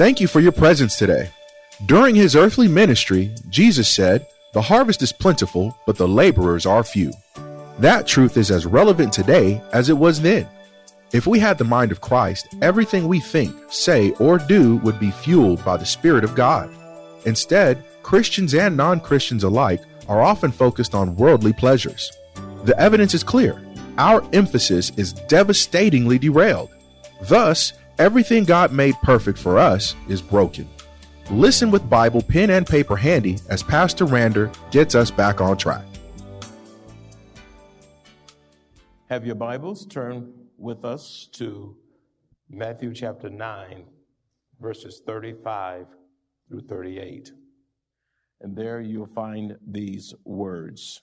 Thank you for your presence today. During his earthly ministry, Jesus said, The harvest is plentiful, but the laborers are few. That truth is as relevant today as it was then. If we had the mind of Christ, everything we think, say, or do would be fueled by the Spirit of God. Instead, Christians and non Christians alike are often focused on worldly pleasures. The evidence is clear. Our emphasis is devastatingly derailed. Thus, everything God made perfect for us is broken. Listen with Bible, pen, and paper handy as Pastor Rander gets us back on track. Have your Bibles turn with us to Matthew chapter 9, verses 35 through 38. And there you'll find these words.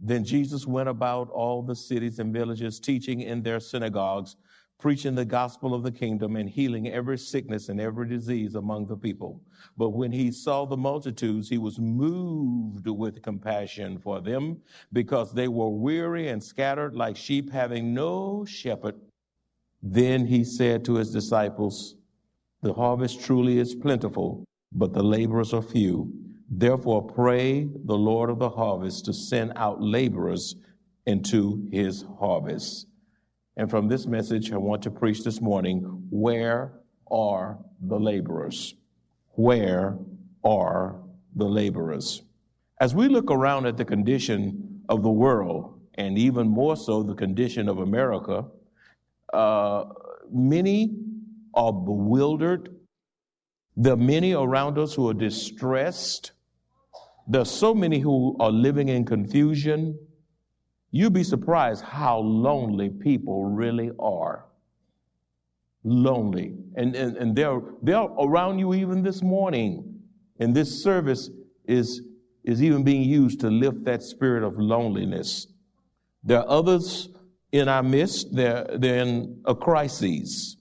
Then Jesus went about all the cities and villages, teaching in their synagogues, preaching the gospel of the kingdom, and healing every sickness and every disease among the people. But when he saw the multitudes, he was moved with compassion for them, because they were weary and scattered like sheep, having no shepherd. Then he said to his disciples, The harvest truly is plentiful, but the laborers are few. Therefore, pray the Lord of the harvest to send out laborers into his harvest. And from this message, I want to preach this morning where are the laborers? Where are the laborers? As we look around at the condition of the world, and even more so the condition of America, uh, many are bewildered. There are many around us who are distressed. There are so many who are living in confusion. You'd be surprised how lonely people really are. Lonely. And, and, and they're, they're around you even this morning. And this service is, is even being used to lift that spirit of loneliness. There are others in our midst, they're, they're in a crisis,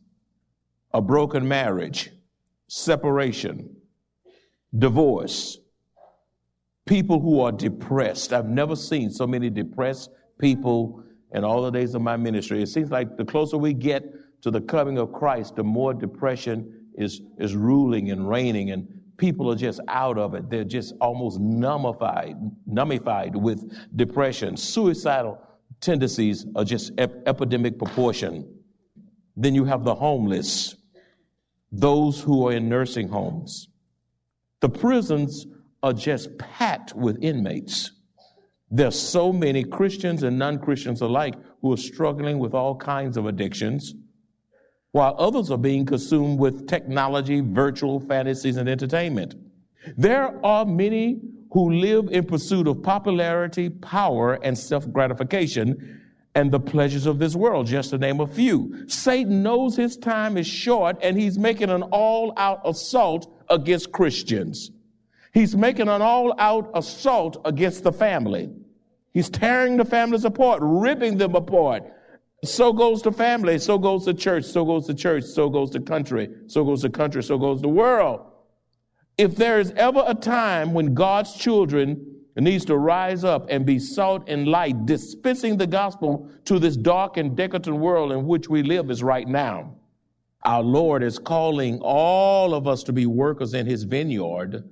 a broken marriage, separation, divorce, people who are depressed. I've never seen so many depressed people in all the days of my ministry. It seems like the closer we get to the coming of Christ, the more depression is, is ruling and reigning, and people are just out of it. They're just almost numbified, numbified with depression. Suicidal tendencies are just ep- epidemic proportion. Then you have the homeless, those who are in nursing homes. The prisons are just packed with inmates. There's so many Christians and non Christians alike who are struggling with all kinds of addictions, while others are being consumed with technology, virtual fantasies, and entertainment. There are many who live in pursuit of popularity, power, and self gratification and the pleasures of this world, just to name a few. Satan knows his time is short and he's making an all out assault against Christians. He's making an all out assault against the family. He's tearing the families apart, ripping them apart. So goes the family, so goes the church, so goes the church, so goes the country, so goes the country, so goes the world. If there is ever a time when God's children needs to rise up and be salt and light, dispensing the gospel to this dark and decadent world in which we live is right now. Our Lord is calling all of us to be workers in his vineyard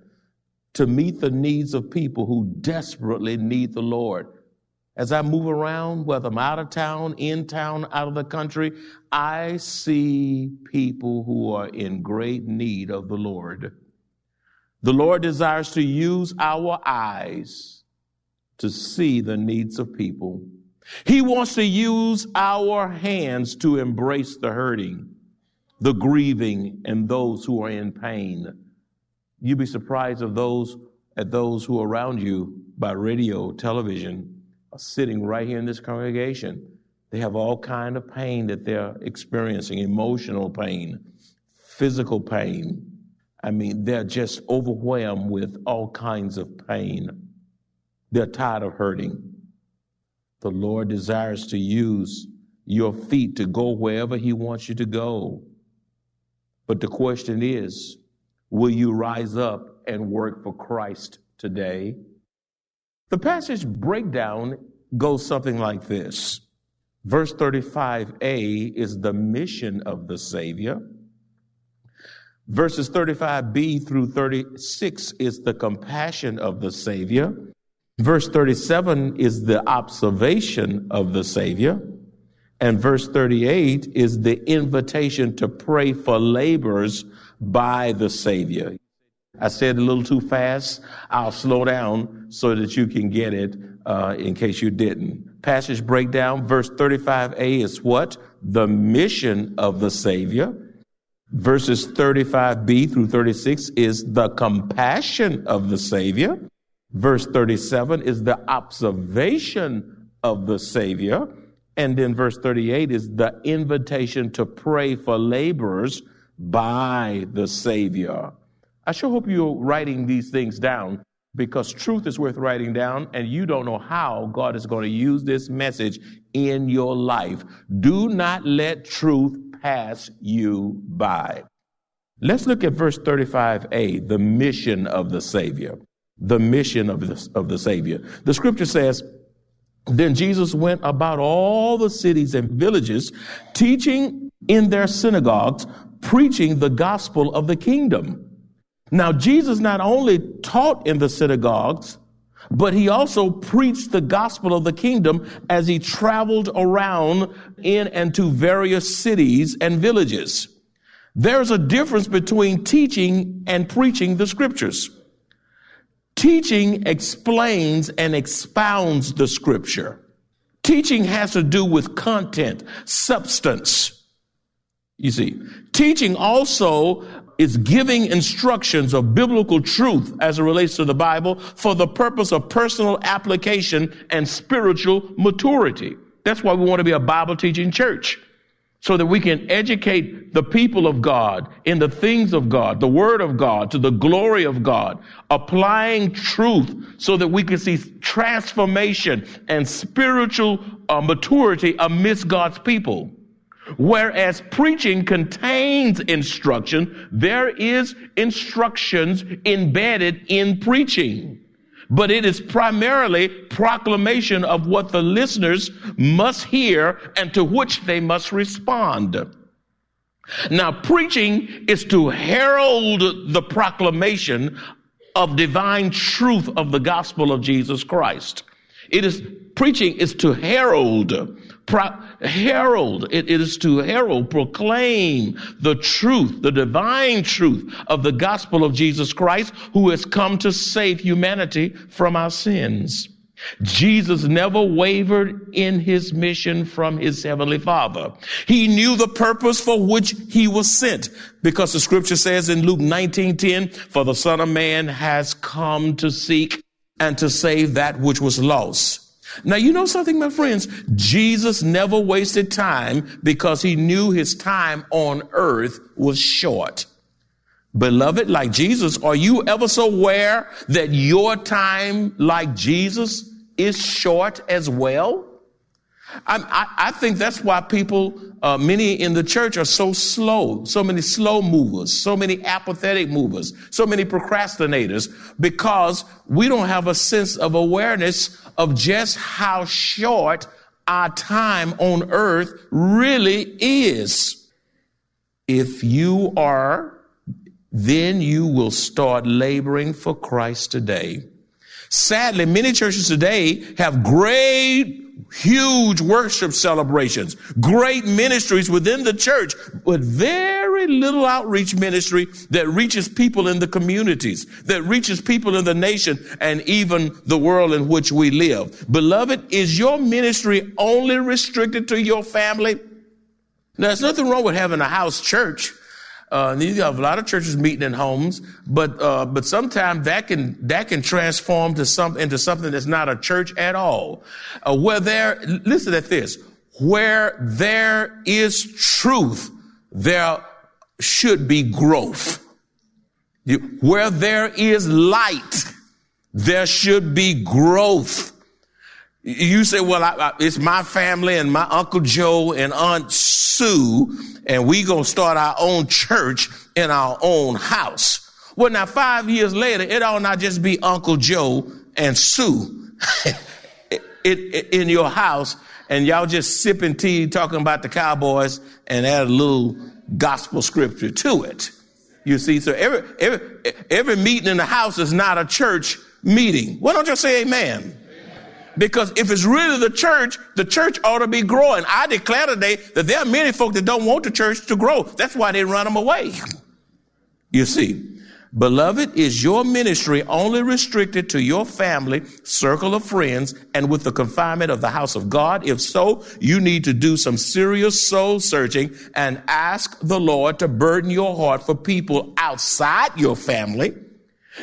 to meet the needs of people who desperately need the Lord. As I move around, whether I'm out of town, in town, out of the country, I see people who are in great need of the Lord. The Lord desires to use our eyes to see the needs of people. He wants to use our hands to embrace the hurting, the grieving, and those who are in pain. You'd be surprised of those at those who are around you by radio, television, are sitting right here in this congregation They have all kind of pain that they're experiencing, emotional pain, physical pain. I mean, they're just overwhelmed with all kinds of pain. They're tired of hurting. The Lord desires to use your feet to go wherever He wants you to go. But the question is, will you rise up and work for Christ today? The passage breakdown goes something like this Verse 35a is the mission of the Savior. Verses 35b through 36 is the compassion of the Savior. Verse 37 is the observation of the Savior. And verse 38 is the invitation to pray for laborers by the Savior. I said a little too fast. I'll slow down so that you can get it uh, in case you didn't. Passage breakdown, verse 35a is what? The mission of the Savior. Verses 35b through 36 is the compassion of the Savior. Verse 37 is the observation of the Savior. And then verse 38 is the invitation to pray for laborers by the Savior. I sure hope you're writing these things down because truth is worth writing down and you don't know how God is going to use this message in your life. Do not let truth pass you by. Let's look at verse 35a, the mission of the Savior. The mission of the, of the Savior. The scripture says, Then Jesus went about all the cities and villages, teaching in their synagogues, preaching the gospel of the kingdom now, Jesus not only taught in the synagogues, but he also preached the gospel of the kingdom as he traveled around in and to various cities and villages. There's a difference between teaching and preaching the scriptures. Teaching explains and expounds the scripture. Teaching has to do with content, substance. You see, teaching also is giving instructions of biblical truth as it relates to the Bible for the purpose of personal application and spiritual maturity. That's why we want to be a Bible teaching church. So that we can educate the people of God in the things of God, the word of God, to the glory of God, applying truth so that we can see transformation and spiritual uh, maturity amidst God's people. Whereas preaching contains instruction, there is instructions embedded in preaching. But it is primarily proclamation of what the listeners must hear and to which they must respond. Now, preaching is to herald the proclamation of divine truth of the gospel of Jesus Christ. It is preaching is to herald Pro- herald. It, it is to herald, proclaim the truth, the divine truth of the gospel of Jesus Christ, who has come to save humanity from our sins. Jesus never wavered in his mission from his heavenly father. He knew the purpose for which he was sent because the scripture says in Luke 19:10, for the son of man has come to seek and to save that which was lost. Now, you know something, my friends? Jesus never wasted time because he knew his time on earth was short. Beloved, like Jesus, are you ever so aware that your time, like Jesus, is short as well? I, I, think that's why people, uh, many in the church are so slow, so many slow movers, so many apathetic movers, so many procrastinators, because we don't have a sense of awareness of just how short our time on earth really is. If you are, then you will start laboring for Christ today. Sadly, many churches today have great huge worship celebrations, great ministries within the church, but very little outreach ministry that reaches people in the communities, that reaches people in the nation and even the world in which we live. Beloved, is your ministry only restricted to your family? Now, there's nothing wrong with having a house church. Uh, you have a lot of churches meeting in homes, but uh, but sometimes that can that can transform to some into something that's not a church at all. Uh, where there, listen at this. where there is truth, there should be growth. Where there is light, there should be growth. You say, well, I, I, it's my family and my Uncle Joe and Aunt Sue, and we gonna start our own church in our own house. Well, now five years later, it ought not just be Uncle Joe and Sue it, it, in your house, and y'all just sipping tea, talking about the Cowboys, and add a little gospel scripture to it. You see, so every, every, every meeting in the house is not a church meeting. Why don't you say amen? Because if it's really the church, the church ought to be growing. I declare today that there are many folk that don't want the church to grow. That's why they run them away. You see. Beloved, is your ministry only restricted to your family, circle of friends, and with the confinement of the house of God? If so, you need to do some serious soul searching and ask the Lord to burden your heart for people outside your family.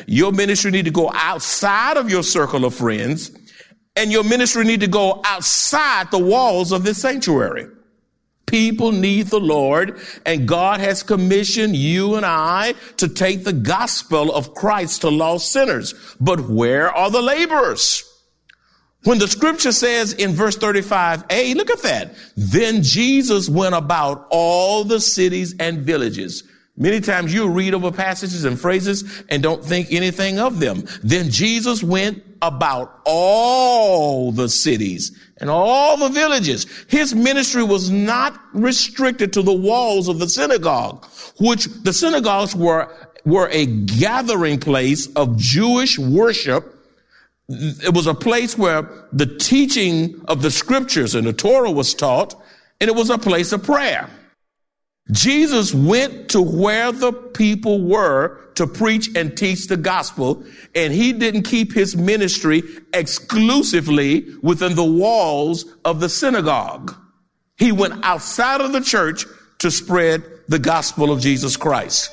Your ministry need to go outside of your circle of friends, and your ministry need to go outside the walls of this sanctuary. People need the Lord, and God has commissioned you and I to take the gospel of Christ to lost sinners. But where are the laborers? When the scripture says in verse 35a, look at that. Then Jesus went about all the cities and villages. Many times you read over passages and phrases and don't think anything of them. Then Jesus went about all the cities and all the villages. His ministry was not restricted to the walls of the synagogue, which the synagogues were, were a gathering place of Jewish worship. It was a place where the teaching of the scriptures and the Torah was taught, and it was a place of prayer. Jesus went to where the people were to preach and teach the gospel, and he didn't keep his ministry exclusively within the walls of the synagogue. He went outside of the church to spread the gospel of Jesus Christ.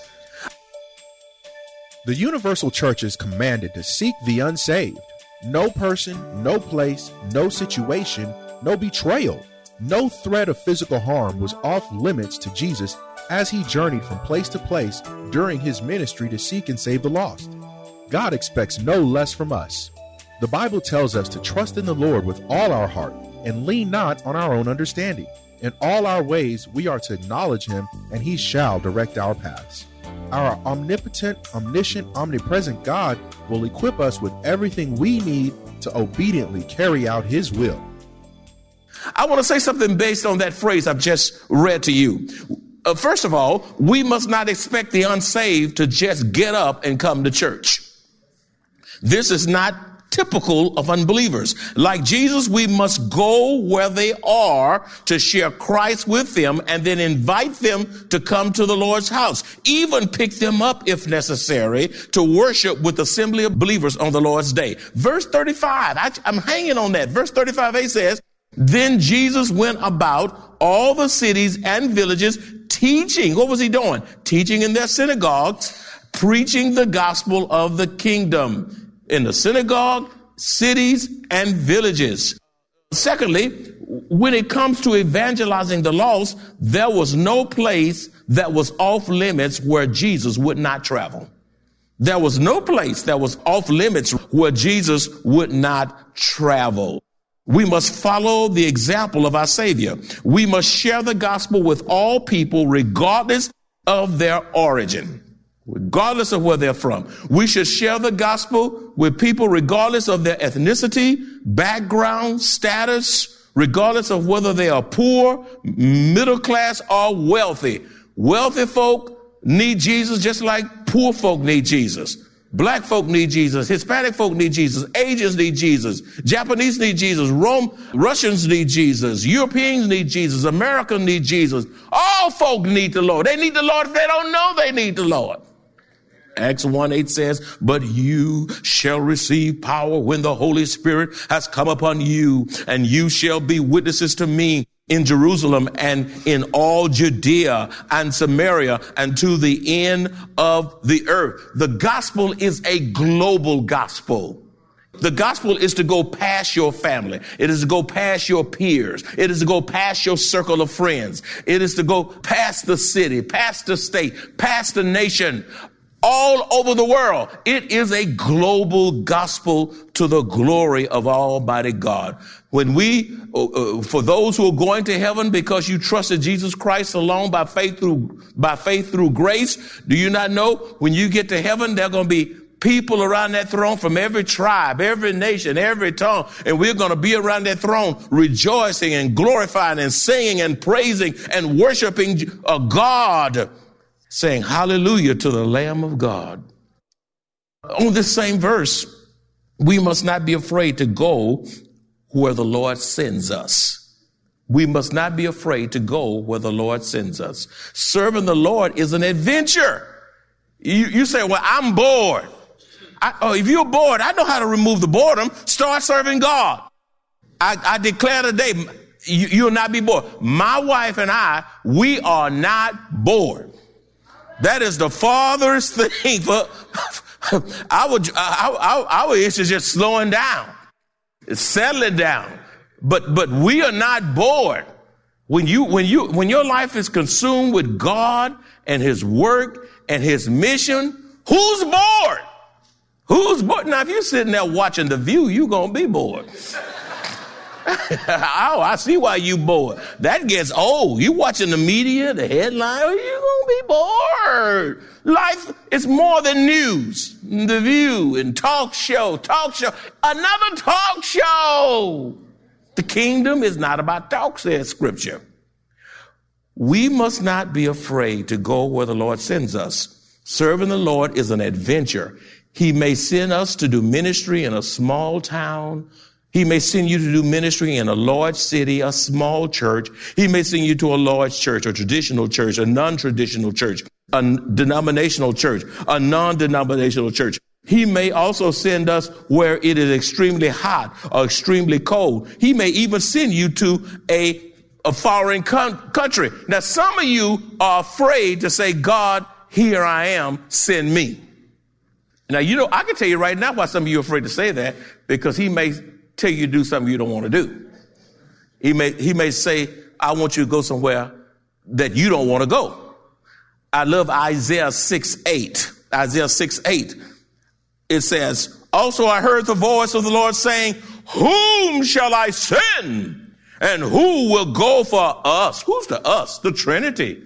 The universal church is commanded to seek the unsaved. No person, no place, no situation, no betrayal no threat of physical harm was off limits to Jesus as he journeyed from place to place during his ministry to seek and save the lost. God expects no less from us. The Bible tells us to trust in the Lord with all our heart and lean not on our own understanding. In all our ways, we are to acknowledge him, and he shall direct our paths. Our omnipotent, omniscient, omnipresent God will equip us with everything we need to obediently carry out his will. I want to say something based on that phrase I've just read to you. Uh, first of all, we must not expect the unsaved to just get up and come to church. This is not typical of unbelievers. Like Jesus, we must go where they are to share Christ with them and then invite them to come to the Lord's house. Even pick them up if necessary to worship with the assembly of believers on the Lord's day. Verse 35, I, am hanging on that. Verse 35a says, then Jesus went about all the cities and villages teaching. What was he doing? Teaching in their synagogues, preaching the gospel of the kingdom in the synagogue, cities, and villages. Secondly, when it comes to evangelizing the lost, there was no place that was off limits where Jesus would not travel. There was no place that was off limits where Jesus would not travel. We must follow the example of our Savior. We must share the gospel with all people, regardless of their origin, regardless of where they're from. We should share the gospel with people, regardless of their ethnicity, background, status, regardless of whether they are poor, middle class, or wealthy. Wealthy folk need Jesus just like poor folk need Jesus. Black folk need Jesus. Hispanic folk need Jesus. Asians need Jesus. Japanese need Jesus. Rome, Russians need Jesus. Europeans need Jesus. Americans need Jesus. All folk need the Lord. They need the Lord if they don't know they need the Lord. Acts 1 8 says, But you shall receive power when the Holy Spirit has come upon you, and you shall be witnesses to me in Jerusalem and in all Judea and Samaria and to the end of the earth. The gospel is a global gospel. The gospel is to go past your family. It is to go past your peers. It is to go past your circle of friends. It is to go past the city, past the state, past the nation, all over the world. It is a global gospel to the glory of Almighty God. When we, uh, uh, for those who are going to heaven because you trusted Jesus Christ alone by faith through, by faith through grace, do you not know when you get to heaven, there are going to be people around that throne from every tribe, every nation, every tongue. And we're going to be around that throne rejoicing and glorifying and singing and praising and worshiping a God saying hallelujah to the Lamb of God. On this same verse, we must not be afraid to go where the Lord sends us. We must not be afraid to go where the Lord sends us. Serving the Lord is an adventure. You, you say, well, I'm bored. I, oh, if you're bored, I know how to remove the boredom. Start serving God. I, I declare today, you, you'll not be bored. My wife and I, we are not bored. That is the farthest thing for our, our, our issue is just slowing down. It's settling down. But, but we are not bored. When you, when you, when your life is consumed with God and His work and His mission, who's bored? Who's bored? Now, if you're sitting there watching the view, you're going to be bored. oh, I see why you bored. That gets old. You watching the media, the headline, oh, you gonna be bored. Life is more than news. The View and talk show, talk show, another talk show. The kingdom is not about talk, says scripture. We must not be afraid to go where the Lord sends us. Serving the Lord is an adventure. He may send us to do ministry in a small town, he may send you to do ministry in a large city, a small church. He may send you to a large church, a traditional church, a non-traditional church, a denominational church, a non-denominational church. He may also send us where it is extremely hot or extremely cold. He may even send you to a, a foreign country. Now, some of you are afraid to say, God, here I am, send me. Now, you know, I can tell you right now why some of you are afraid to say that because he may tell you to do something you don't want to do. He may, he may say, I want you to go somewhere that you don't want to go. I love Isaiah 6 8. Isaiah 6 8. It says, Also I heard the voice of the Lord saying, Whom shall I send? And who will go for us? Who's the us? The Trinity.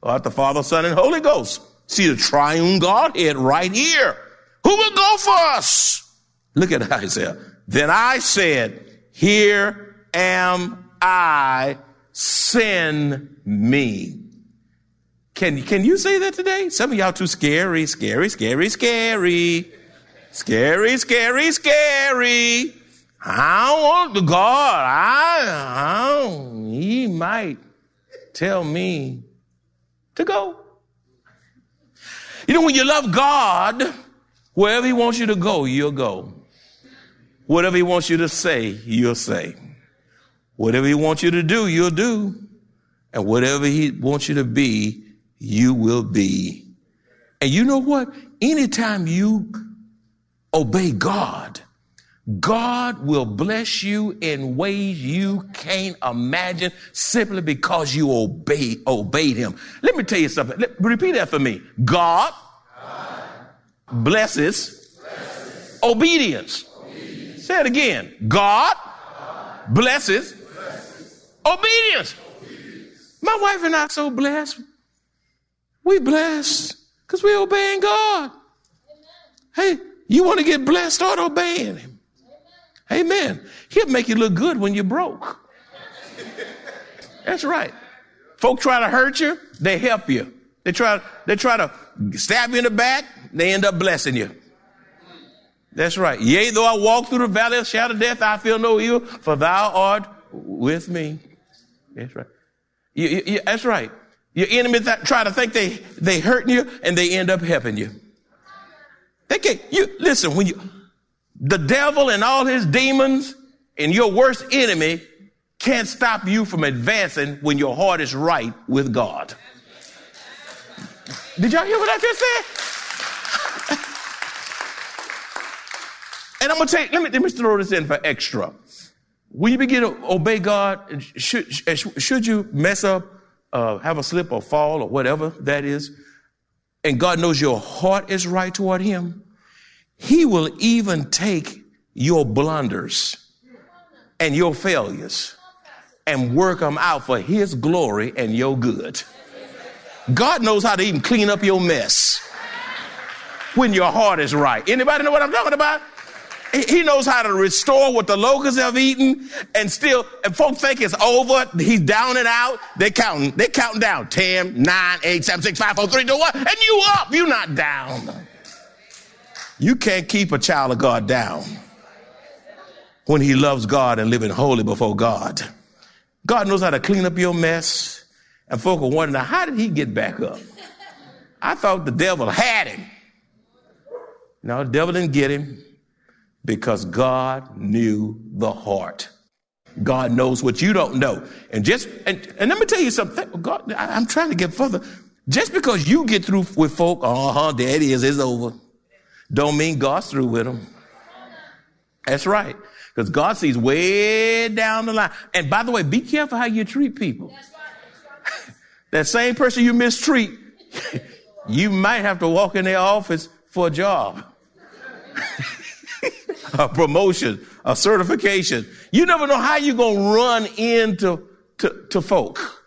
God, the Father, Son, and Holy Ghost. See the triune Godhead right here. Who will go for us? Look at Isaiah. Then I said, Here am I, send me. Can, can you say that today? Some of y'all too scary, scary, scary, scary. Scary, scary, scary. I want the God. I, I don't, he might tell me to go. You know, when you love God, wherever he wants you to go, you'll go. Whatever he wants you to say, you'll say. Whatever he wants you to do, you'll do. And whatever he wants you to be, you will be. And you know what? Anytime you obey God, God will bless you in ways you can't imagine simply because you obey, obeyed him. Let me tell you something. Let, repeat that for me. God, God. Blesses, blesses, obedience. Say it again. God, God. Blesses, blesses, obedience. obedience. My wife and I so blessed. We blessed because we're obeying God. Amen. Hey, you want to get blessed, start obeying Him. Amen. Amen. He'll make you look good when you're broke. That's right. Folk try to hurt you, they help you. They try, they try to stab you in the back, they end up blessing you. That's right. Yea, though I walk through the valley of shadow of death, I feel no evil, for thou art with me. That's right. You, you, you, that's right. Your enemies that try to think they, they hurting you and they end up helping you. They can't, you, listen, when you, the devil and all his demons and your worst enemy can't stop you from advancing when your heart is right with God. Did y'all hear what I just said? And I'm gonna you, let me, let me throw this in for extra. When you begin to obey God, should, should you mess up, uh, have a slip or fall or whatever that is, and God knows your heart is right toward Him, He will even take your blunders and your failures and work them out for His glory and your good. God knows how to even clean up your mess when your heart is right. Anybody know what I'm talking about? He knows how to restore what the locusts have eaten and still, and folks think it's over. He's down and out. They're counting. They're counting down. 10, 9, 8, 7, 6, 5, 4, 3, 2, 1. And you up. You're not down. You can't keep a child of God down when he loves God and living holy before God. God knows how to clean up your mess. And folk are wondering, how did he get back up? I thought the devil had him. No, the devil didn't get him because God knew the heart. God knows what you don't know. And just, and, and let me tell you something. God, I, am trying to get further. Just because you get through with folk, uh huh, there it is, it's over. Don't mean God's through with them. That's right. Because God sees way down the line. And by the way, be careful how you treat people. that same person you mistreat, you might have to walk in their office for a job. a promotion, a certification. You never know how you're going to run into to, to folk.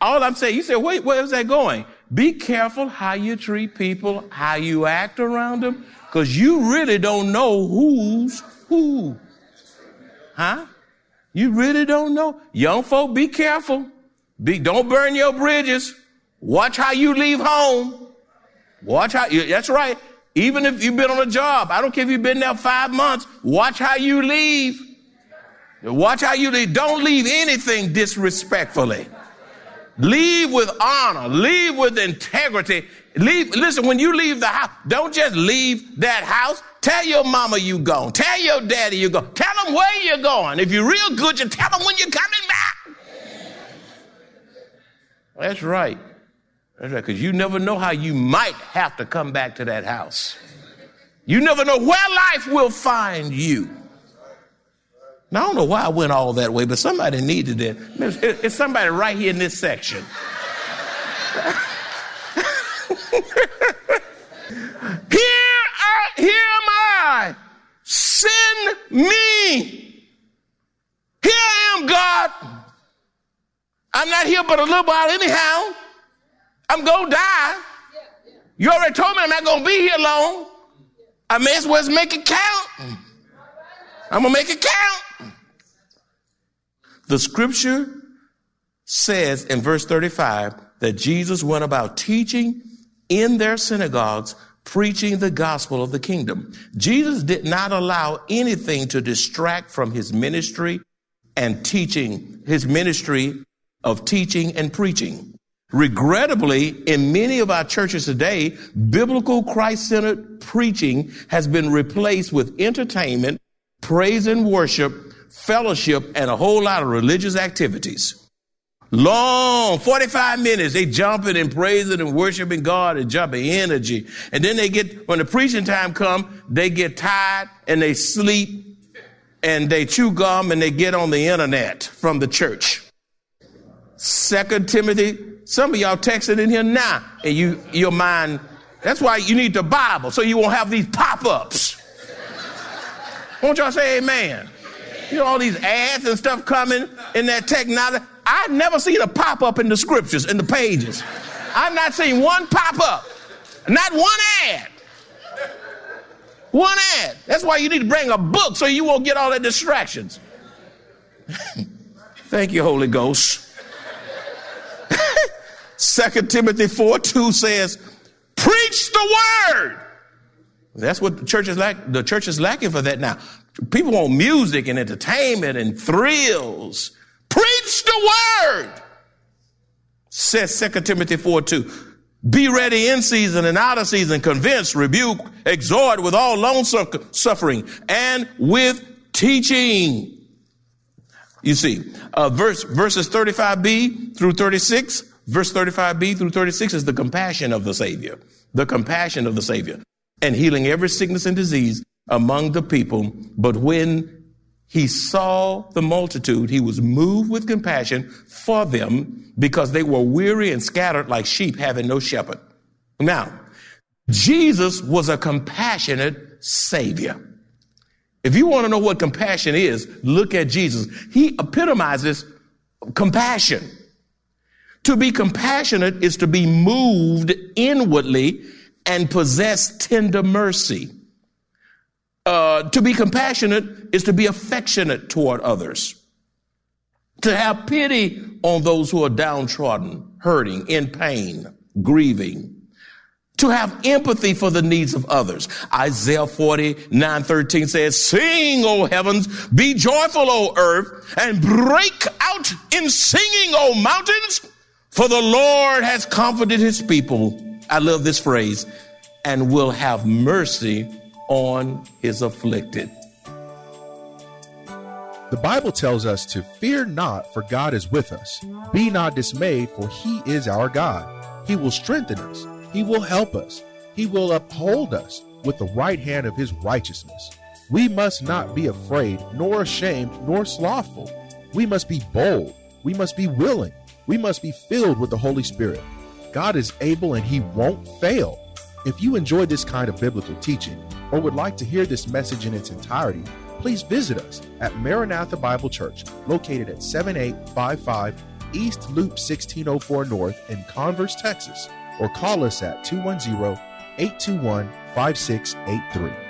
All I'm saying, you say, wait, where's that going? Be careful how you treat people, how you act around them, because you really don't know who's who. Huh? You really don't know. Young folk, be careful. Be, don't burn your bridges. Watch how you leave home. Watch how, that's right. Even if you've been on a job, I don't care if you've been there five months, watch how you leave. Watch how you leave. Don't leave anything disrespectfully. Leave with honor. Leave with integrity. Leave, listen, when you leave the house, don't just leave that house. Tell your mama you gone. Tell your daddy you gone. Tell them where you're going. If you're real good, you tell them when you're coming back. That's right. That's right, because you never know how you might have to come back to that house. You never know where life will find you. Now, I don't know why I went all that way, but somebody needed it. It's somebody right here in this section. here, I, here am I. Send me. Here I am, God. I'm not here but a little while anyhow. I'm going to die. You already told me I'm not going to be here long. I may as well make it count. I'm going to make it count. The scripture says in verse 35 that Jesus went about teaching in their synagogues, preaching the gospel of the kingdom. Jesus did not allow anything to distract from his ministry and teaching, his ministry of teaching and preaching. Regrettably, in many of our churches today, biblical Christ-centered preaching has been replaced with entertainment, praise and worship, fellowship, and a whole lot of religious activities. Long, 45 minutes, they jumping and praising and worshiping God and jumping energy. And then they get, when the preaching time come, they get tired and they sleep and they chew gum and they get on the internet from the church. Second Timothy some of y'all texting in here now, and you your mind. That's why you need the Bible, so you won't have these pop-ups. Won't y'all say amen? You know all these ads and stuff coming in that technology. I've never seen a pop-up in the scriptures, in the pages. I've not seen one pop-up, not one ad. One ad. That's why you need to bring a book so you won't get all the distractions. Thank you, Holy Ghost. Second Timothy 4 2 says, preach the word. That's what the church is like. The church is lacking for that now. People want music and entertainment and thrills. Preach the word. Says Second Timothy 4 2. Be ready in season and out of season, convince, rebuke, exhort with all long suffering and with teaching. You see, uh, verse, verses 35b through 36 Verse 35b through 36 is the compassion of the Savior, the compassion of the Savior, and healing every sickness and disease among the people, but when he saw the multitude, he was moved with compassion for them because they were weary and scattered like sheep having no shepherd. Now, Jesus was a compassionate savior. If you want to know what compassion is, look at Jesus. He epitomizes compassion. To be compassionate is to be moved inwardly and possess tender mercy. Uh, to be compassionate is to be affectionate toward others. To have pity on those who are downtrodden, hurting, in pain, grieving. To have empathy for the needs of others. Isaiah 49 13 says, Sing, O heavens, be joyful, O earth, and break out in singing, O mountains, for the Lord has comforted his people. I love this phrase, and will have mercy on his afflicted. The Bible tells us to fear not, for God is with us. Be not dismayed, for he is our God. He will strengthen us, he will help us, he will uphold us with the right hand of his righteousness. We must not be afraid, nor ashamed, nor slothful. We must be bold, we must be willing, we must be filled with the Holy Spirit. God is able and he won't fail. If you enjoy this kind of biblical teaching or would like to hear this message in its entirety, please visit us at Maranatha Bible Church, located at 7855 East Loop 1604 North in Converse, Texas, or call us at 210 821 5683.